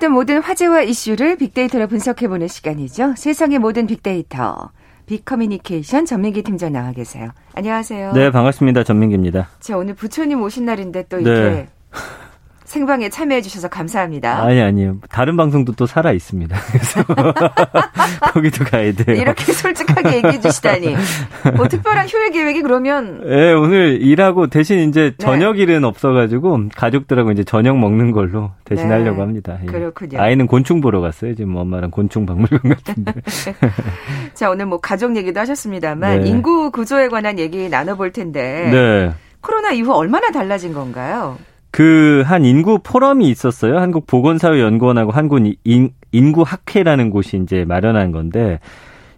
궁금했던 모든 화제와 이슈를 빅데이터로 분석해보는 시간이죠. 세상의 모든 빅데이터. 빅커뮤니케이션 전민기 팀장 나와 계세요. 안녕하세요. 네, 반갑습니다. 전민기입니다. 자, 오늘 부처님 오신 날인데 또 이렇게 네. 생방에 참여해 주셔서 감사합니다. 아니 아니요. 다른 방송도 또 살아 있습니다. 그래서 거기도 가야 돼요. 이렇게 솔직하게 얘기해 주시다니. 뭐 특별한 휴일 계획이 그러면 네, 오늘 일하고 대신 이제 네. 저녁 네. 일은 없어 가지고 가족들하고 이제 저녁 먹는 걸로 대신 네. 하려고 합니다. 예. 그렇군요. 아이는 곤충 보러 갔어요. 지금 엄마랑 곤충 박물관 같은데. 자, 오늘 뭐 가족 얘기도 하셨습니다만 네. 인구 구조에 관한 얘기 나눠 볼 텐데. 네. 코로나 이후 얼마나 달라진 건가요? 그 한 인구 포럼이 있었어요. 한국 보건사회연구원하고 한국 인, 인구학회라는 곳이 이제 마련한 건데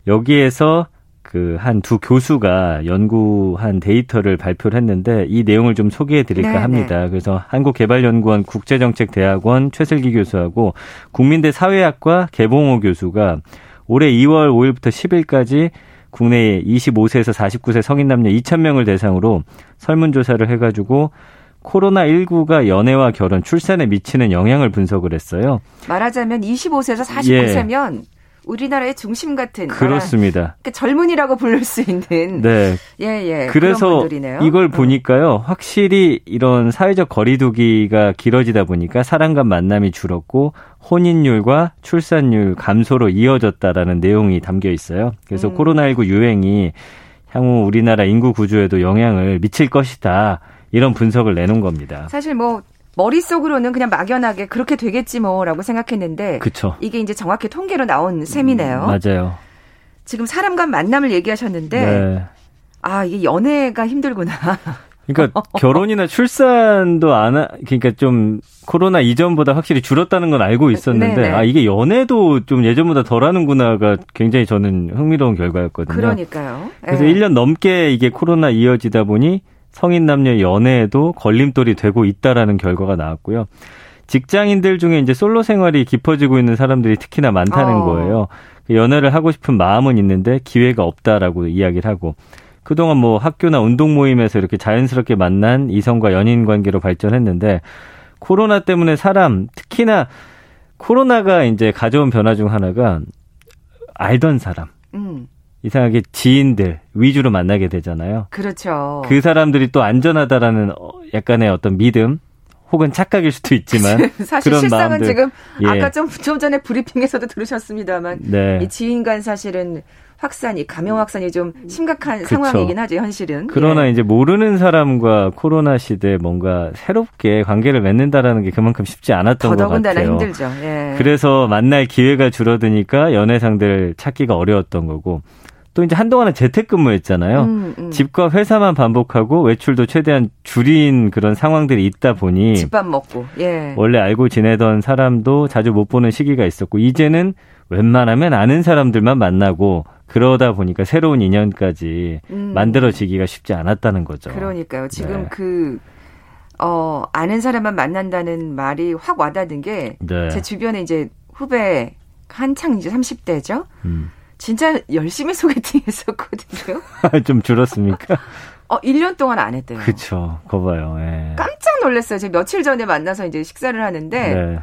여기에서 그 한 두 교수가 연구한 데이터를 발표를 했는데 이 내용을 좀 소개해 드릴까 네, 합니다. 네. 그래서 한국개발연구원 국제정책대학원 최슬기 교수하고 국민대 사회학과 개봉호 교수가 올해 2월 5일부터 10일까지 국내 25세에서 49세 성인 남녀 2,000명을 대상으로 설문조사를 해가지고 코로나19가 연애와 결혼, 출산에 미치는 영향을 분석을 했어요. 말하자면 25세에서 49세면 예. 우리나라의 중심 같은 그렇습니다. 그러니까 젊은이라고 부를 수 있는 네. 예, 예. 그래서 이걸 음. 보니까요. 확실히 이런 사회적 거리두기가 길어지다 보니까 사람 간 만남이 줄었고 혼인율과 출산율 감소로 이어졌다라는 내용이 담겨 있어요. 그래서 음. 코로나19 유행이 향후 우리나라 인구 구조에도 영향을 미칠 것이다. 이런 분석을 내놓은 겁니다. 사실 뭐 머릿속으로는 그냥 막연하게 그렇게 되겠지 뭐라고 생각했는데 그쵸. 이게 이제 정확히 통계로 나온 셈이네요. 음, 맞아요. 지금 사람 간 만남을 얘기하셨는데 네. 아, 이게 연애가 힘들구나. 그러니까 결혼이나 출산도 안 하, 그러니까 좀 코로나 이전보다 확실히 줄었다는 건 알고 있었는데 네네. 아 이게 연애도 좀 예전보다 덜하는구나가 굉장히 저는 흥미로운 결과였거든요. 그러니까요. 그래서 네. 1년 넘게 이게 코로나 이어지다 보니 성인 남녀 연애에도 걸림돌이 되고 있다라는 결과가 나왔고요. 직장인들 중에 이제 솔로 생활이 깊어지고 있는 사람들이 특히나 많다는 어. 거예요. 연애를 하고 싶은 마음은 있는데 기회가 없다라고 이야기를 하고 그동안 뭐 학교나 운동 모임에서 이렇게 자연스럽게 만난 이성과 연인 관계로 발전했는데 코로나 때문에 사람 특히나 코로나가 이제 가져온 변화 중 하나가 알던 사람 음. 이상하게 지인들 위주로 만나게 되잖아요. 그렇죠. 그 사람들이 또 안전하다라는 어, 약간의 어떤 믿음 혹은 착각일 수도 있지만 사실 그런 실상은 마음들. 지금 예. 아까 좀, 좀 전에 브리핑에서도 들으셨습니다만 네. 이 지인 간 사실은 확산이 감염 확산이 좀 심각한 그쵸. 상황이긴 하죠 현실은. 그러나 예. 이제 모르는 사람과 코로나 시대에 뭔가 새롭게 관계를 맺는다라는 게 그만큼 쉽지 않았던 것 같아요. 힘들죠. 예. 그래서 만날 기회가 줄어드니까 연애상들 찾기가 어려웠던 거고 또 이제 한동안은 재택근무였잖아요. 음, 음. 집과 회사만 반복하고 외출도 최대한 줄인 그런 상황들이 있다 보니 집밥 먹고 예. 원래 알고 지내던 사람도 자주 못 보는 시기가 있었고 이제는 웬만하면 아는 사람들만 만나고 그러다 보니까 새로운 인연까지 음. 만들어지기가 쉽지 않았다는 거죠. 그러니까요. 지금 네. 그 어, 아는 사람만 만난다는 말이 확 와닿는 게제 네. 주변에 이제 후배 한창 이제 30대죠. 음. 진짜 열심히 소개팅 했었거든요. 좀 줄었습니까? 어, 1년 동안 안 했대요. 그쵸. 거 봐요. 예. 깜짝 놀랐어요. 제가 며칠 전에 만나서 이제 식사를 하는데. 네.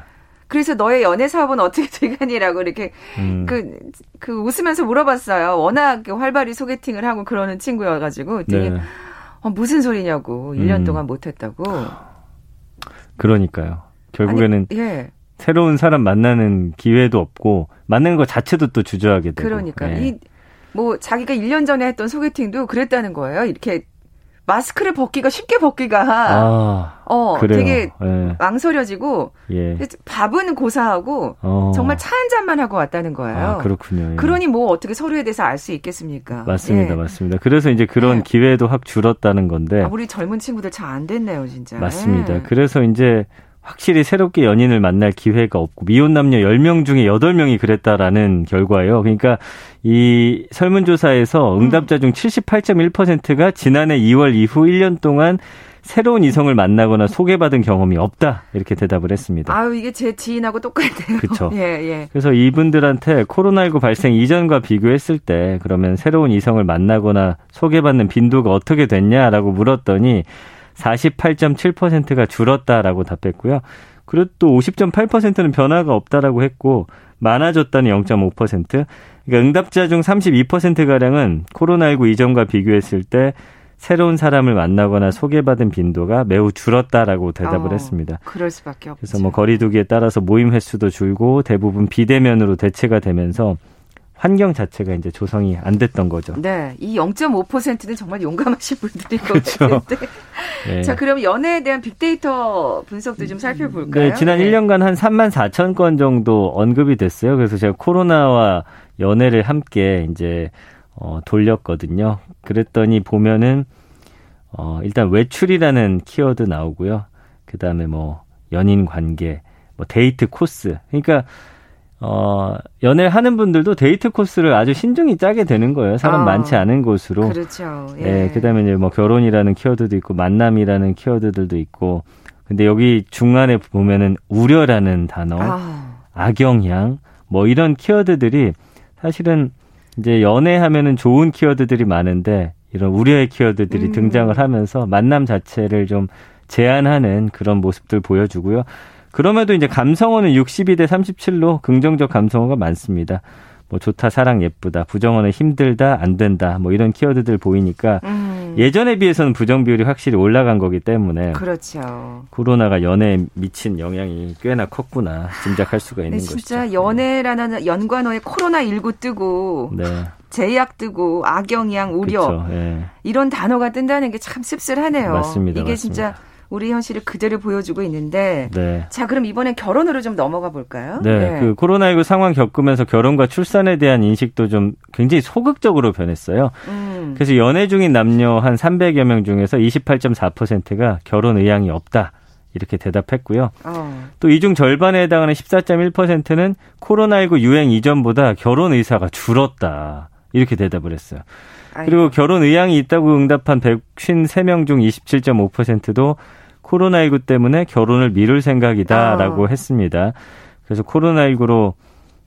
그래서 너의 연애 사업은 어떻게 되가니라고 이렇게 음. 그, 그 웃으면서 물어봤어요. 워낙 활발히 소개팅을 하고 그러는 친구여가지고 되게 네. 어, 무슨 소리냐고 1년 음. 동안 못했다고. 그러니까요. 결국에는 아니, 예. 새로운 사람 만나는 기회도 없고 만나는 것 자체도 또 주저하게 되고. 그러니까 네. 이뭐 자기가 1년 전에 했던 소개팅도 그랬다는 거예요. 이렇게 마스크를 벗기가 쉽게 벗기가 아, 어 그래요. 되게 네. 망설여지고 예. 밥은 고사하고 어. 정말 차 한 잔만 하고 왔다는 거예요. 아, 그렇군요. 예. 그러니 뭐 어떻게 서로에 대해서 알 수 있겠습니까? 맞습니다, 예. 맞습니다. 그래서 이제 그런 예. 기회도 확 줄었다는 건데. 아, 우리 젊은 친구들 잘 안 됐네요, 진짜. 맞습니다. 예. 그래서 이제 확실히 새롭게 연인을 만날 기회가 없고 미혼 남녀 10명 중에 8명이 그랬다라는 결과예요. 그러니까 이 설문조사에서 응답자 중 78.1%가 지난해 2월 이후 1년 동안 새로운 이성을 만나거나 소개받은 경험이 없다 이렇게 대답을 했습니다. 아유 이게 제 지인하고 똑같아요. 그렇죠. 예, 예. 그래서 이분들한테 코로나19 발생 이전과 비교했을 때 그러면 새로운 이성을 만나거나 소개받는 빈도가 어떻게 됐냐라고 물었더니 48.7%가 줄었다라고 답했고요. 그래도 또 50.8%는 변화가 없다라고 했고 많아졌다는 0.5%. 그러니까 응답자 중 32%가량은 코로나19 이전과 비교했을 때 새로운 사람을 만나거나 소개받은 빈도가 매우 줄었다라고 대답을 어, 했습니다. 그럴 수밖에 없죠. 그래서 뭐 거리두기에 따라서 모임 횟수도 줄고 대부분 비대면으로 대체가 되면서 환경 자체가 이제 조성이 안 됐던 거죠. 네. 이 0.5%는 정말 용감하신 분들인 그렇죠. 것 같은데. 네. 자, 그럼 연애에 대한 빅데이터 분석도 좀 살펴볼까요? 네, 지난 네. 1년간 한 3만 4천 건 정도 언급이 됐어요. 그래서 제가 코로나와 연애를 함께 이제 어, 돌렸거든요. 그랬더니 보면은 어, 일단 외출이라는 키워드 나오고요. 그 다음에 뭐 연인 관계, 뭐 데이트 코스. 그러니까 어, 연애를 하는 분들도 데이트 코스를 아주 신중히 짜게 되는 거예요. 사람 아, 많지 않은 곳으로. 그렇죠. 예. 네, 그 다음에 이제 뭐 결혼이라는 키워드도 있고, 만남이라는 키워드들도 있고, 근데 여기 중간에 보면은 우려라는 단어, 아. 악영향, 뭐 이런 키워드들이 사실은 이제 연애하면은 좋은 키워드들이 많은데, 이런 우려의 키워드들이 음. 등장을 하면서 만남 자체를 좀 제한하는 그런 모습들 보여주고요. 그럼에도 이제 감성어는 62대 37로 긍정적 감성어가 많습니다. 뭐 좋다, 사랑, 예쁘다, 부정어는 힘들다, 안 된다, 뭐 이런 키워드들 보이니까 음. 예전에 비해서는 부정 비율이 확실히 올라간 거기 때문에 그렇죠. 코로나가 연애에 미친 영향이 꽤나 컸구나 짐작할 수가 있는 진짜 것이죠. 진짜 연애라는 연관어에 코로나 19 뜨고 네. 제약 뜨고 악영향, 우려 그렇죠. 네. 이런 단어가 뜬다는 게 참 씁쓸하네요. 맞습니다. 이게 맞습니다. 진짜 우리 현실을 그대로 보여주고 있는데 네. 자 그럼 이번엔 결혼으로 좀 넘어가 볼까요? 네, 네. 그 코로나19 상황 겪으면서 결혼과 출산에 대한 인식도 좀 굉장히 소극적으로 변했어요. 음. 그래서 연애 중인 남녀 한 300여 명 중에서 28.4%가 결혼 의향이 없다. 이렇게 대답했고요. 어. 또 이 중 절반에 해당하는 14.1%는 코로나19 유행 이전보다 결혼 의사가 줄었다. 이렇게 대답을 했어요. 그리고 결혼 의향이 있다고 응답한 153명 중 27.5%도 코로나19 때문에 결혼을 미룰 생각이다라고 아. 했습니다. 그래서 코로나19로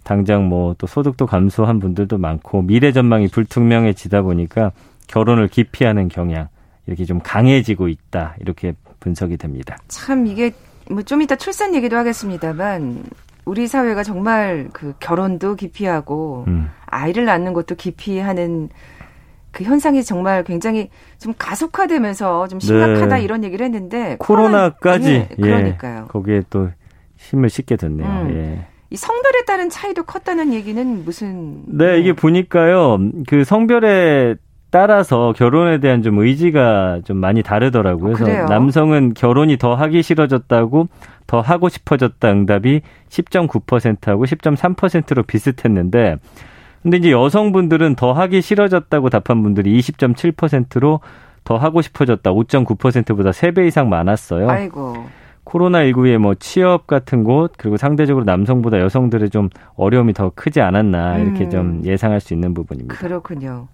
당장 뭐 또 소득도 감소한 분들도 많고 미래 전망이 불투명해지다 보니까 결혼을 기피하는 경향 이렇게 좀 강해지고 있다 이렇게 분석이 됩니다. 참 이게 뭐 좀 이따 출산 얘기도 하겠습니다만 우리 사회가 정말 그 결혼도 기피하고 음. 아이를 낳는 것도 기피하는 그 현상이 정말 굉장히 좀 가속화되면서 좀 심각하다 네. 이런 얘기를 했는데 코로나까지 네, 그러니까요. 예, 거기에 또 힘을 싣게 됐네요. 음. 예. 이 성별에 따른 차이도 컸다는 얘기는 무슨 네, 이게 보니까요. 그 성별에 따라서 결혼에 대한 좀 의지가 좀 많이 다르더라고요. 그래서 그 남성은 결혼이 더 하기 싫어졌다고 더 하고 싶어졌다 응답이 10.9%하고 10.3%로 비슷했는데 근데 이제 여성분들은 더 하기 싫어졌다고 답한 분들이 20.7%로 더 하고 싶어졌다 5.9%보다 3배 이상 많았어요. 아이고. 코로나19에 뭐 취업 같은 곳 그리고 상대적으로 남성보다 여성들의 좀 어려움이 더 크지 않았나 이렇게 음. 좀 예상할 수 있는 부분입니다. 그렇군요.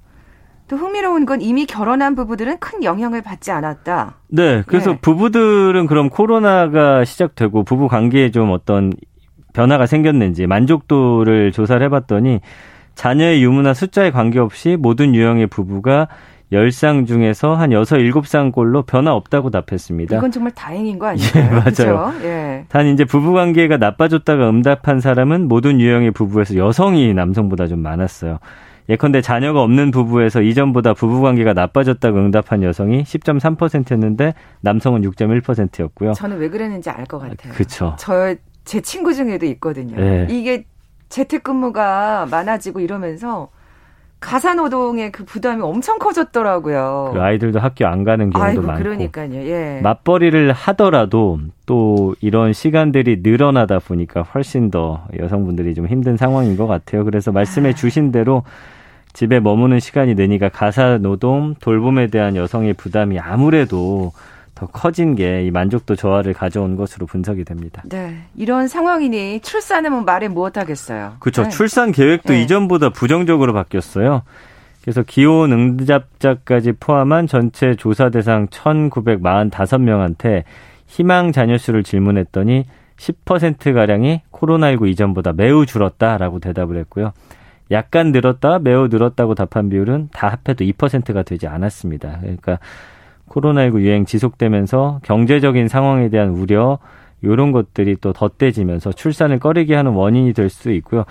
또 흥미로운 건 이미 결혼한 부부들은 큰 영향을 받지 않았다. 네, 그래서 네. 부부들은 그럼 코로나가 시작되고 부부 관계에 좀 어떤 변화가 생겼는지 만족도를 조사를 해봤더니 자녀의 유무나 숫자에 관계없이 모든 유형의 부부가 10쌍 중에서 한 6, 7쌍꼴로 변화 없다고 답했습니다. 이건 정말 다행인 거 아닌가요? 예, 맞아요. 예. 단 이제 부부 관계가 나빠졌다가 응답한 사람은 모든 유형의 부부에서 여성이 남성보다 좀 많았어요. 예컨대 자녀가 없는 부부에서 이전보다 부부 관계가 나빠졌다고 응답한 여성이 10.3%였는데 남성은 6.1%였고요. 저는 왜 그랬는지 알 것 같아요. 그렇죠. 저 제 친구 중에도 있거든요. 네. 이게 재택근무가 많아지고 이러면서 가사노동의 그 부담이 엄청 커졌더라고요. 그 아이들도 학교 안 가는 경우도 아이고, 많고. 그러니까요. 예. 맞벌이를 하더라도 또 이런 시간들이 늘어나다 보니까 훨씬 더 여성분들이 좀 힘든 상황인 것 같아요. 그래서 말씀해 주신 대로 집에 머무는 시간이 느니까 가사노동, 돌봄에 대한 여성의 부담이 아무래도 더 커진 게 이 만족도 저하를 가져온 것으로 분석이 됩니다. 네. 이런 상황이니 출산은 뭐 말에 무엇하겠어요. 그렇죠. 네. 출산 계획도 네. 이전보다 부정적으로 바뀌었어요. 그래서 기혼 응답자까지 포함한 전체 조사 대상 1,945명한테 희망 자녀 수를 질문했더니 10%가량이 코로나19 이전보다 매우 줄었다라고 대답을 했고요. 약간 늘었다, 매우 늘었다고 답한 비율은 다 합해도 2%가 되지 않았습니다. 그러니까 코로나19 유행 지속되면서 경제적인 상황에 대한 우려, 요런 것들이 또 덧대지면서 출산을 꺼리게 하는 원인이 될 수 있고요.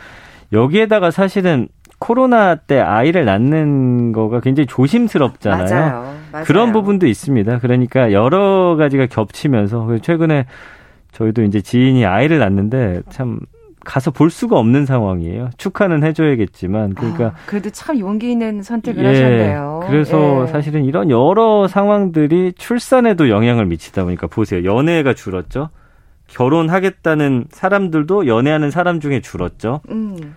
여기에다가 사실은 코로나 때 아이를 낳는 거가 굉장히 조심스럽잖아요. 맞아요. 맞아요. 그런 부분도 있습니다. 그러니까 여러 가지가 겹치면서 최근에 저희도 이제 지인이 아이를 낳는데 참 가서 볼 수가 없는 상황이에요. 축하는 해줘야겠지만 그러니까 아, 그래도 참 용기 있는 선택을 예, 하셨네요. 그래서 예. 사실은 이런 여러 상황들이 출산에도 영향을 미치다 보니까 보세요. 연애가 줄었죠. 결혼하겠다는 사람들도 연애하는 사람 중에 줄었죠. 음.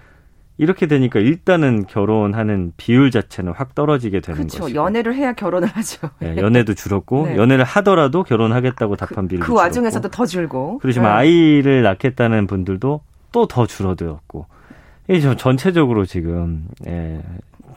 이렇게 되니까 일단은 결혼하는 비율 자체는 확 떨어지게 되는 그렇죠. 거죠. 연애를 해야 결혼을 하죠. 네, 연애도 줄었고 네. 연애를 하더라도 결혼하겠다고 답한 비율 그, 그 와중에서도 더 줄고. 그렇지만 네. 아이를 낳겠다는 분들도 또 더 줄어들었고. 이게 전체적으로 지금 예,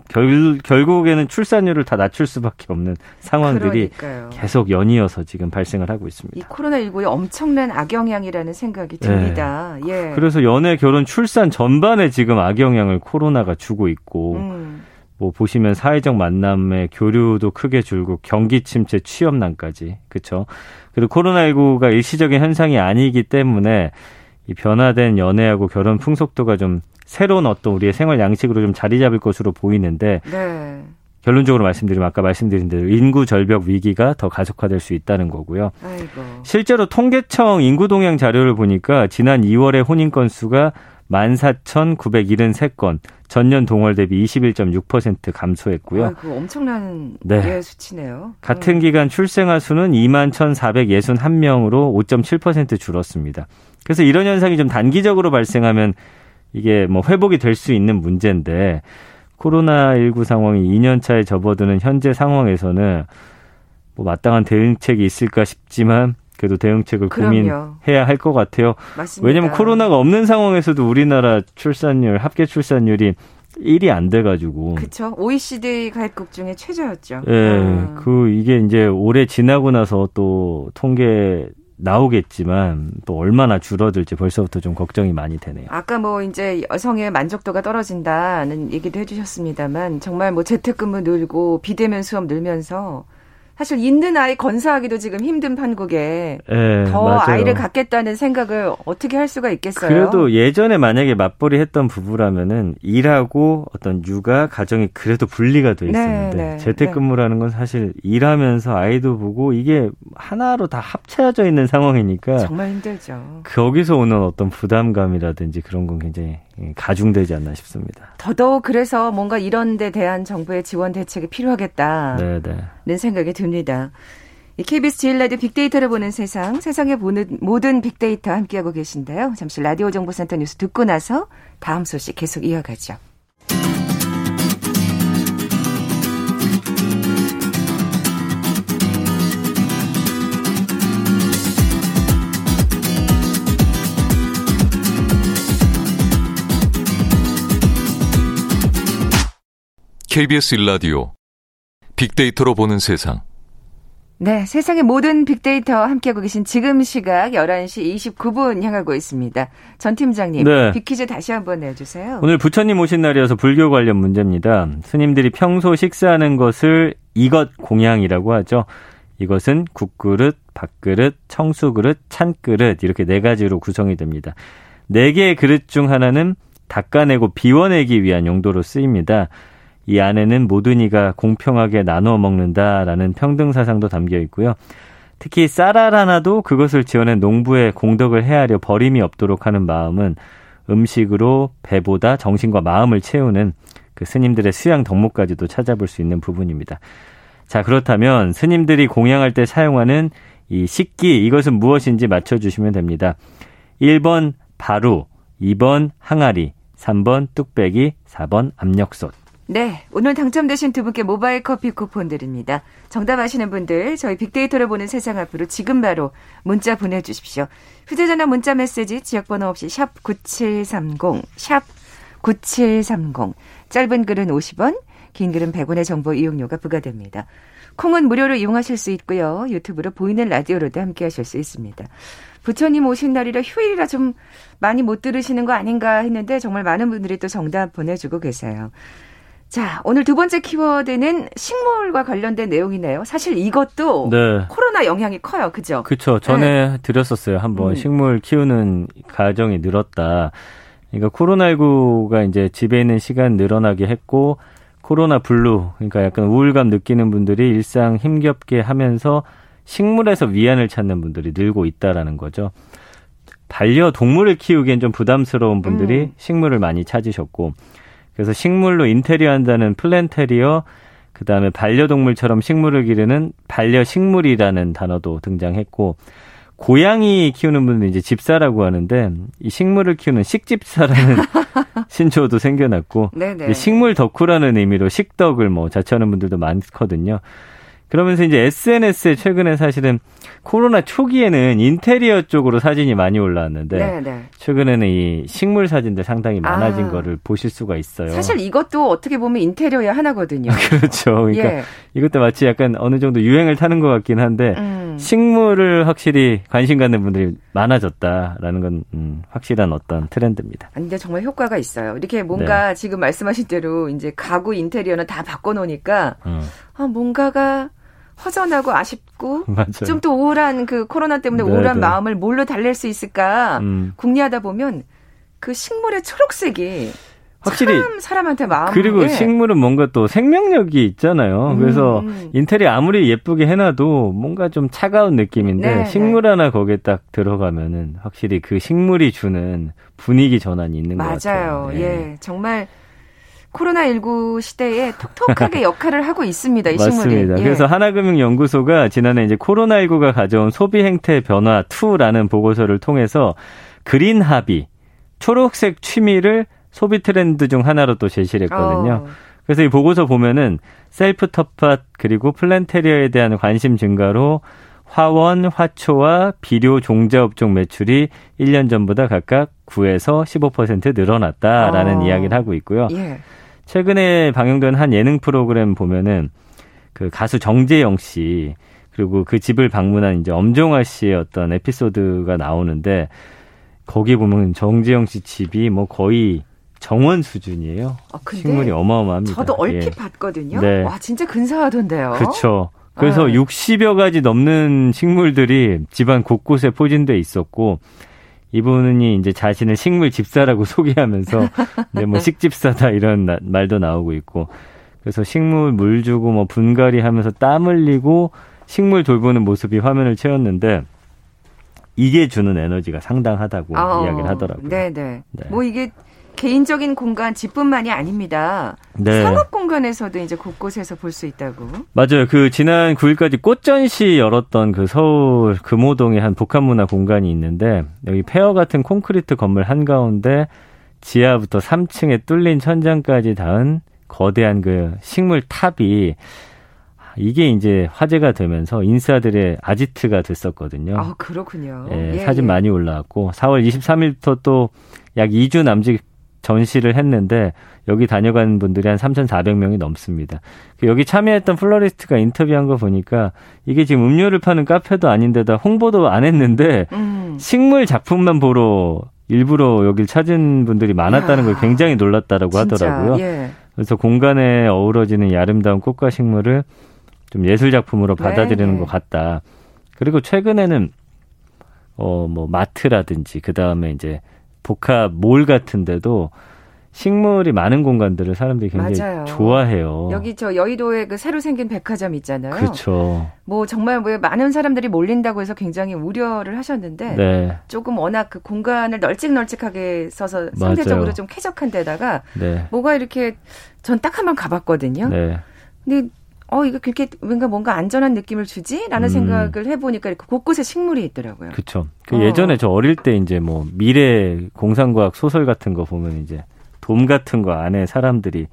결, 결국에는 출산율을 다 낮출 수밖에 없는 상황들이 그러니까요. 계속 연이어서 지금 발생을 하고 있습니다. 이 코로나19의 엄청난 악영향이라는 생각이 듭니다. 네. 예. 그래서 연애, 결혼, 출산 전반에 지금 악영향을 코로나가 주고 있고, 음. 뭐 보시면 사회적 만남의 교류도 크게 줄고 경기 침체, 취업난까지 그렇죠. 그리고 코로나19가 일시적인 현상이 아니기 때문에 이 변화된 연애하고 결혼 풍속도가 좀 새로운 어떤 우리의 생활 양식으로 좀 자리 잡을 것으로 보이는데 네. 결론적으로 말씀드리면 아까 말씀드린 대로 인구 절벽 위기가 더 가속화될 수 있다는 거고요. 아이고. 실제로 통계청 인구 동향 자료를 보니까 지난 2월에 혼인 건수가 14,973건, 전년 동월 대비 21.6% 감소했고요. 아이고, 엄청난 네. 수치네요. 같은 음. 기간 출생아 수는 21,461명으로 5.7% 줄었습니다. 그래서 이런 현상이 좀 단기적으로 발생하면 이게 뭐 회복이 될 수 있는 문제인데 코로나19 상황이 2년 차에 접어드는 현재 상황에서는 뭐 마땅한 대응책이 있을까 싶지만 그래도 대응책을 그럼요. 고민해야 할 것 같아요. 맞습니다. 왜냐하면 코로나가 없는 상황에서도 우리나라 출산율 합계 출산율이 1이 안 돼가지고. 그렇죠. OECD 가입국 중에 최저였죠. 예, 아. 그 이게 이제 올해 지나고 나서 또 통계 나오겠지만 또 얼마나 줄어들지 벌써부터 좀 걱정이 많이 되네요. 아까 뭐 이제 여성의 만족도가 떨어진다는 얘기도 해주셨습니다만 정말 뭐 재택근무 늘고 비대면 수업 늘면서 사실 있는 아이 건사하기도 지금 힘든 판국에 네, 더 맞아요. 아이를 갖겠다는 생각을 어떻게 할 수가 있겠어요? 그래도 예전에 만약에 맞벌이 했던 부부라면은 일하고 어떤 육아 가정이 그래도 분리가 돼 네, 있었는데 네, 네, 재택근무라는 건 사실 일하면서 아이도 보고 이게 하나로 다 합쳐져 있는 상황이니까 정말 힘들죠. 거기서 오는 어떤 부담감이라든지 그런 건 굉장히 가중되지 않나 싶습니다. 더더욱 그래서 뭔가 이런 데 대한 정부의 지원 대책이 필요하겠다는 네, 네. 생각이 듭니다. KBS 제일 라디오 빅데이터를 보는 세상, 세상에 보는 모든 빅데이터 함께하고 계신데요. 잠시 라디오 정보센터 뉴스 듣고 나서 다음 소식 계속 이어가죠. KBS 일라디오 빅데이터로 보는 세상. 네, 세상의 모든 빅데이터 함께하고 계신 지금 시각 11시 29분 향하고 있습니다. 전 팀장님, 네. 빅퀴즈 다시 한번 내주세요. 오늘 부처님 오신 날이어서 불교 관련 문제입니다. 스님들이 평소 식사하는 것을 이것 공양이라고 하죠. 이것은 국그릇, 밥그릇, 청수그릇, 찬그릇 이렇게 네 가지로 구성이 됩니다. 네 개의 그릇 중 하나는 닦아내고 비워내기 위한 용도로 쓰입니다. 이 안에는 모든 이가 공평하게 나누어 먹는다라는 평등 사상도 담겨 있고요. 특히 쌀알 하나도 그것을 지어낸 농부의 공덕을 헤아려 버림이 없도록 하는 마음은 음식으로 배보다 정신과 마음을 채우는 그 스님들의 수양 덕목까지도 찾아볼 수 있는 부분입니다. 자, 그렇다면 스님들이 공양할 때 사용하는 이 식기 이것은 무엇인지 맞춰 주시면 됩니다. 1번 바루, 2번 항아리, 3번 뚝배기, 4번 압력솥. 네, 오늘 당첨되신 두 분께 모바일 커피 쿠폰 드립니다. 정답 아시는 분들 저희 빅데이터를 보는 세상 앞으로 지금 바로 문자 보내주십시오. 휴대전화 문자 메시지 지역번호 없이 샵 9730, 샵 9730. 짧은 글은 50원, 긴 글은 100원의 정보 이용료가 부과됩니다. 콩은 무료로 이용하실 수 있고요. 유튜브로 보이는 라디오로도 함께 하실 수 있습니다. 부처님 오신 날이라 휴일이라 좀 많이 못 들으시는 거 아닌가 했는데 정말 많은 분들이 또 정답 보내주고 계세요. 자, 오늘 두 번째 키워드는 식물과 관련된 내용이네요. 사실 이것도 네. 코로나 영향이 커요. 그죠? 그렇죠. 전에 네. 드렸었어요. 한번 음. 식물 키우는 가정이 늘었다. 그러니까 코로나19가 이제 집에 있는 시간 늘어나게 했고 코로나 블루, 그러니까 약간 우울감 느끼는 분들이 일상 힘겹게 하면서 식물에서 위안을 찾는 분들이 늘고 있다라는 거죠. 반려동물을 키우기엔 좀 부담스러운 분들이 음. 식물을 많이 찾으셨고 그래서 식물로 인테리어 한다는 플랜테리어, 그 다음에 반려동물처럼 식물을 기르는 반려식물이라는 단어도 등장했고, 고양이 키우는 분들은 이제 집사라고 하는데, 이 식물을 키우는 식집사라는 신조어도 생겨났고, 식물 덕후라는 의미로 식덕을 뭐 자처하는 분들도 많거든요. 그러면서 이제 SNS에 최근에 사실은 코로나 초기에는 인테리어 쪽으로 사진이 많이 올라왔는데 네네. 네. 최근에는 이 식물 사진들 상당히 많아진 아. 거를 보실 수가 있어요. 사실 이것도 어떻게 보면 인테리어의 하나거든요. 그렇죠. 그러니까 예. 이것도 마치 약간 어느 정도 유행을 타는 것 같긴 한데 음. 식물을 확실히 관심 갖는 분들이 많아졌다라는 건 음, 확실한 어떤 트렌드입니다. 근데 정말 효과가 있어요. 이렇게 뭔가 네. 지금 말씀하신 대로 이제 가구 인테리어는 다 바꿔 놓으니까 음. 아 뭔가가 허전하고 아쉽고 좀 또 우울한 그 코로나 때문에 네, 우울한 네. 마음을 뭘로 달랠 수 있을까 음. 궁리하다 보면 그 식물의 초록색이 확실히 사람한테 마음 그리고 식물은 뭔가 또 생명력이 있잖아요. 그래서 음. 인테리어 아무리 예쁘게 해놔도 뭔가 좀 차가운 느낌인데 네, 네. 식물 하나 거기에 딱 들어가면은 확실히 그 식물이 주는 분위기 전환이 있는 맞아요. 것 같아요. 맞아요. 네. 예, 정말 코로나19 시대에 톡톡하게 역할을 하고 있습니다. 이 식물이. 맞습니다. 예. 그래서 하나금융연구소가 지난해 이제 코로나19가 가져온 소비 행태 변화 2라는 보고서를 통해서 그린 합의, 초록색 취미를 소비 트렌드 중 하나로 또 제시를 했거든요. 어. 그래서 이 보고서 보면은 셀프 텃밭 그리고 플랜테리어에 대한 관심 증가로 화원, 화초와 비료 종자업종 매출이 1년 전보다 각각 9에서 15% 늘어났다라는 어. 이야기를 하고 있고요. 예. 최근에 방영된 한 예능 프로그램 보면은 그 가수 정재영 씨 그리고 그 집을 방문한 이제 엄정화 씨의 어떤 에피소드가 나오는데 거기 보면 정재영 씨 집이 뭐 거의 정원 수준이에요. 아, 식물이 어마어마합니다. 저도 얼핏 예. 봤거든요. 네. 와 진짜 근사하던데요. 그렇죠. 그래서 네. 60여 가지 넘는 식물들이 집안 곳곳에 포진돼 있었고 이분이 이제 자신을 식물 집사라고 소개하면서 네, 뭐 식집사다 이런 나, 말도 나오고 있고 그래서 식물 물 주고 뭐 분갈이 하면서 땀 흘리고 식물 돌보는 모습이 화면을 채웠는데 이게 주는 에너지가 상당하다고 어, 이야기를 하더라고요. 네네. 네. 뭐 이게 개인적인 공간 집뿐만이 아닙니다. 네. 상업 공간에서도 이제 곳곳에서 볼 수 있다고. 맞아요. 그 지난 9일까지 꽃전시 열었던 그 서울 금호동의 한 복합문화 공간이 있는데 여기 폐허 같은 콘크리트 건물 한가운데 지하부터 3층에 뚫린 천장까지 닿은 거대한 그 식물 탑이 이게 이제 화제가 되면서 인싸들의 아지트가 됐었거든요. 아, 그렇군요. 예, 예, 사진 예. 많이 올라왔고 4월 23일부터 또 약 2주 남짓 전시를 했는데 여기 다녀간 분들이 한 3,400명이 넘습니다. 그 여기 참여했던 플로리스트가 인터뷰한 거 보니까 이게 지금 음료를 파는 카페도 아닌데다 홍보도 안 했는데 음. 식물 작품만 보러 일부러 여길 찾은 분들이 많았다는 걸 굉장히 놀랐다라고 하더라고요. 예. 그래서 공간에 어우러지는 이 아름다운 꽃과 식물을 좀 예술 작품으로 받아들이는 네. 것 같다. 그리고 최근에는 어 뭐 마트라든지 그 다음에 이제 복합 몰 같은데도 식물이 많은 공간들을 사람들이 굉장히 맞아요. 좋아해요. 여기 저 여의도에 그 새로 생긴 백화점 있잖아요. 그렇죠. 뭐 정말 뭐 많은 사람들이 몰린다고 해서 굉장히 우려를 하셨는데 네. 조금 워낙 그 공간을 널찍널찍하게 써서 상대적으로 맞아요. 좀 쾌적한 데다가 네. 뭐가 이렇게 전 딱 한 번 가봤거든요. 네. 근데 어 이거 그렇게 뭔가 뭔가 안전한 느낌을 주지라는 음. 생각을 해보니까 이렇게 곳곳에 식물이 있더라고요. 그렇죠. 그 어. 예전에 저 어릴 때 이제 뭐 미래 공상과학 소설 같은 거 보면 이제 돔 같은 거 안에 사람들이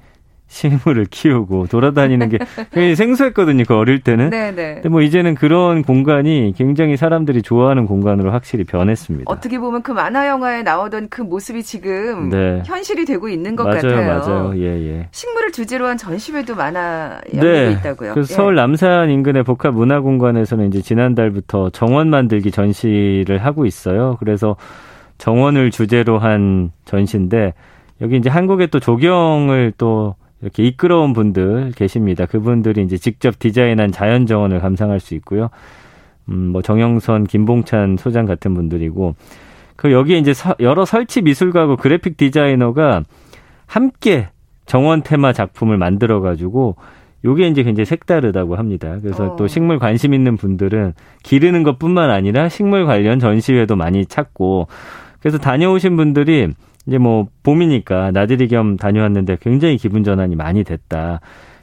식물을 키우고 돌아다니는 게 굉장히 생소했거든요. 그 어릴 때는. 네네. 네. 근데 뭐 이제는 그런 공간이 굉장히 사람들이 좋아하는 공간으로 확실히 변했습니다. 어떻게 보면 그 만화 영화에 나오던 그 모습이 지금 네. 현실이 되고 있는 것 맞아요, 같아요. 맞아요. 예, 예. 식물을 주제로 한 전시회도 많아 열리고 네. 있다고요. 그래서 예. 서울 남산 인근의 복합 문화공간에서는 이제 지난달부터 정원 만들기 전시를 하고 있어요. 그래서 정원을 주제로 한 전시인데 여기 이제 한국의 또 조경을 또 이렇게 이끌어온 분들 계십니다. 그분들이 이제 직접 디자인한 자연 정원을 감상할 수 있고요. 음, 뭐 정영선, 김봉찬 소장 같은 분들이고 그 여기에 이제 서, 여러 설치 미술가하고 그래픽 디자이너가 함께 정원 테마 작품을 만들어 가지고 요게 이제 굉장히 색다르다고 합니다. 그래서 어. 또 식물 관심 있는 분들은 기르는 것뿐만 아니라 식물 관련 전시회도 많이 찾고 그래서 다녀오신 분들이 이제 뭐 봄이니까 나들이 겸 다녀왔는데 굉장히 기분 전환이 많이 됐다.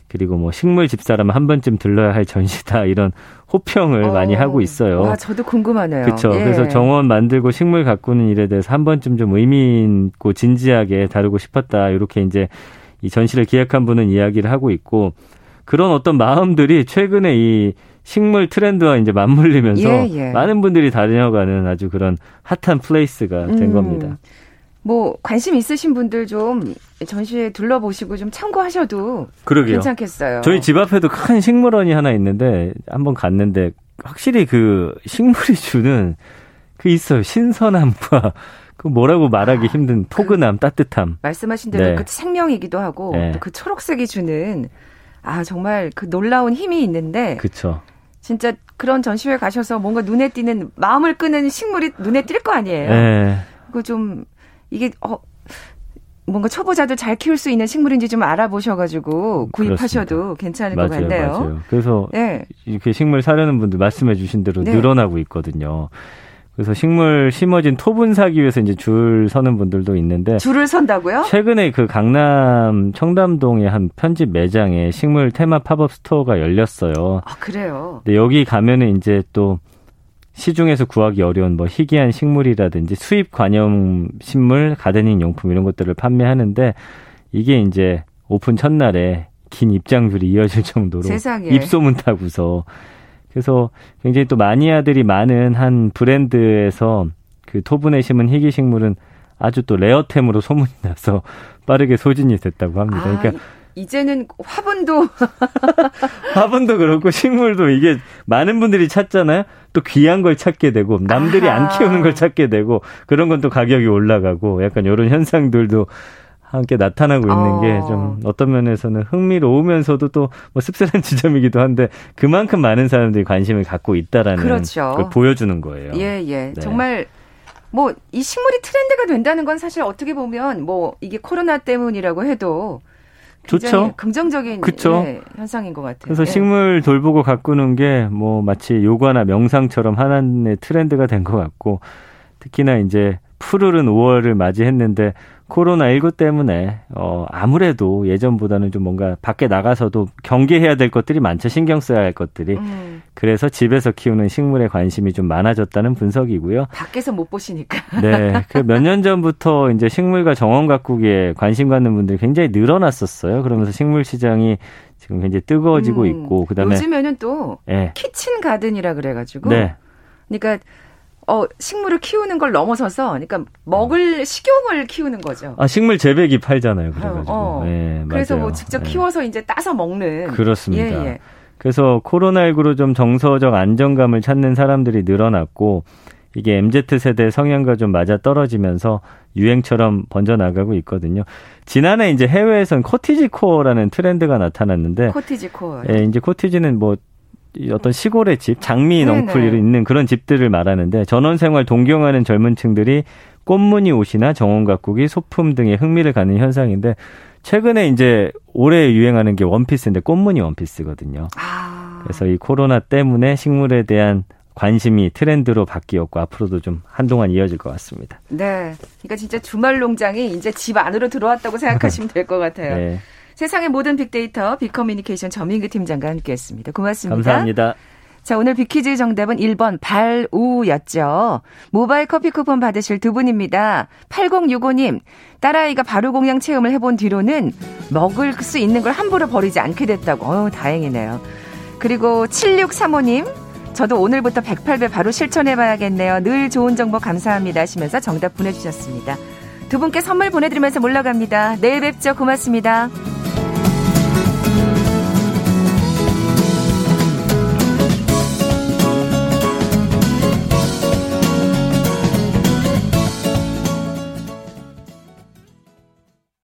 그리고 뭐 식물 집사라면 한 번쯤 들러야 할 전시다 이런 호평을 어. 많이 하고 있어요. 와, 저도 궁금하네요. 그렇죠. 예. 그래서 정원 만들고 식물 가꾸는 일에 대해서 한 번쯤 좀 의미 있고 진지하게 다루고 싶었다. 이렇게 이제 이 전시를 기획한 분은 이야기를 하고 있고 그런 어떤 마음들이 최근에 이 식물 트렌드와 이제 맞물리면서 예, 예. 많은 분들이 다녀가는 아주 그런 핫한 플레이스가 된 음. 겁니다. 뭐 관심 있으신 분들 좀 전시회 둘러보시고 좀 참고하셔도 그러게요. 괜찮겠어요. 저희 집 앞에도 큰 식물원이 하나 있는데 한번 갔는데 확실히 그 식물이 주는 그 있어요 신선함과 그 뭐라고 말하기 아, 힘든 포근함, 그, 따뜻함. 말씀하신 대로 네. 그 생명이기도 하고 네. 그 초록색이 주는 아 정말 그 놀라운 힘이 있는데. 그렇죠. 진짜 그런 전시회 가셔서 뭔가 눈에 띄는 마음을 끄는 식물이 눈에 띌 거 아니에요. 네. 그좀 이게 어 뭔가 초보자도 잘 키울 수 있는 식물인지 좀 알아보셔가지고 구입하셔도 그렇습니다. 괜찮을 맞아요, 것 같네요. 맞아요. 그래서 네. 이렇게 식물 사려는 분들 말씀해주신 대로 네. 늘어나고 있거든요. 그래서 식물 심어진 토분 사기 위해서 이제 줄 서는 분들도 있는데 줄을 선다고요? 최근에 그 강남 청담동의 한 편집 매장에 식물 테마 팝업 스토어가 열렸어요. 아 그래요? 근데 여기 가면은 이제 또 시중에서 구하기 어려운 뭐 희귀한 식물이라든지 수입 관엽 식물, 가드닝 용품 이런 것들을 판매하는데 이게 이제 오픈 첫날에 긴 입장줄이 이어질 정도로 세상에. 입소문 타고서 그래서 굉장히 또 마니아들이 많은 한 브랜드에서 그 토분에 심은 희귀 식물은 아주 또 레어템으로 소문이 나서 빠르게 소진이 됐다고 합니다. 아, 그러니까 이제는 화분도 화분도 그렇고 식물도 이게 많은 분들이 찾잖아요. 또 귀한 걸 찾게 되고 남들이 아하. 안 키우는 걸 찾게 되고 그런 건 또 가격이 올라가고 약간 이런 현상들도 함께 나타나고 있는 어. 게좀 어떤 면에서는 흥미로우면서도 또 뭐 씁쓸한 지점이기도 한데 그만큼 많은 사람들이 관심을 갖고 있다라는 그렇죠. 걸 보여주는 거예요. 예, 예. 네. 정말 뭐 이 식물이 트렌드가 된다는 건 사실 어떻게 보면 뭐 이게 코로나 때문이라고 해도 좋죠. 긍정적인 그쵸? 예, 현상인 것 같아요. 그래서 예. 식물 돌보고 가꾸는 게 뭐 마치 요가나 명상처럼 하나의 트렌드가 된 것 같고 특히나 이제 푸르른 5월을 맞이했는데 코로나19 때문에 어 아무래도 예전보다는 좀 뭔가 밖에 나가서도 경계해야 될 것들이 많죠. 신경 써야 할 것들이. 음. 그래서 집에서 키우는 식물에 관심이 좀 많아졌다는 분석이고요. 밖에서 못 보시니까. 네. 그 몇 년 전부터 이제 식물과 정원 가꾸기에 관심 갖는 분들이 굉장히 늘어났었어요. 그러면서 식물 시장이 지금 굉장히 뜨거워지고 음. 있고 그다음에 요즘에는 또 네. 키친 가든이라 그래 가지고 네. 그러니까 어, 식물을 키우는 걸 넘어서서, 그러니까 먹을 식용을 키우는 거죠. 아, 식물 재배기 팔잖아요. 그래가지고. 어, 어. 네, 그래서 뭐 직접 네. 키워서 이제 따서 먹는. 그렇습니다. 예, 예. 그래서 코로나19로 좀 정서적 안정감을 찾는 사람들이 늘어났고, 이게 MZ 세대 성향과 좀 맞아 떨어지면서 유행처럼 번져 나가고 있거든요. 지난해 이제 해외에선 코티지 코어라는 트렌드가 나타났는데 코티지 코어. 예, 이제 코티지는 뭐 어떤 시골의 집, 장미 넝쿨이 있는 그런 집들을 말하는데 전원생활 동경하는 젊은 층들이 꽃무늬 옷이나 정원 가꾸기, 소품 등에 흥미를 갖는 현상인데 최근에 이제 올해 유행하는 게 원피스인데 꽃무늬 원피스거든요. 아. 그래서 이 코로나 때문에 식물에 대한 관심이 트렌드로 바뀌었고 앞으로도 좀 한동안 이어질 것 같습니다. 네. 그러니까 진짜 주말 농장이 이제 집 안으로 들어왔다고 생각하시면 될 것 같아요. 네. 세상의 모든 빅데이터 빅커뮤니케이션 전민규 팀장과 함께했습니다. 고맙습니다. 감사합니다. 자, 오늘 빅퀴즈 정답은 1번 발우였죠. 모바일 커피 쿠폰 받으실 두 분입니다. 8065님, 딸아이가 바로공양 체험을 해본 뒤로는 먹을 수 있는 걸 함부로 버리지 않게 됐다고. 어우, 다행이네요. 그리고 7635님, 저도 오늘부터 108배 바로 실천해봐야겠네요. 늘 좋은 정보 감사합니다 하시면서 정답 보내주셨습니다. 두 분께 선물 보내드리면서 물러갑니다. 내일 뵙죠. 고맙습니다.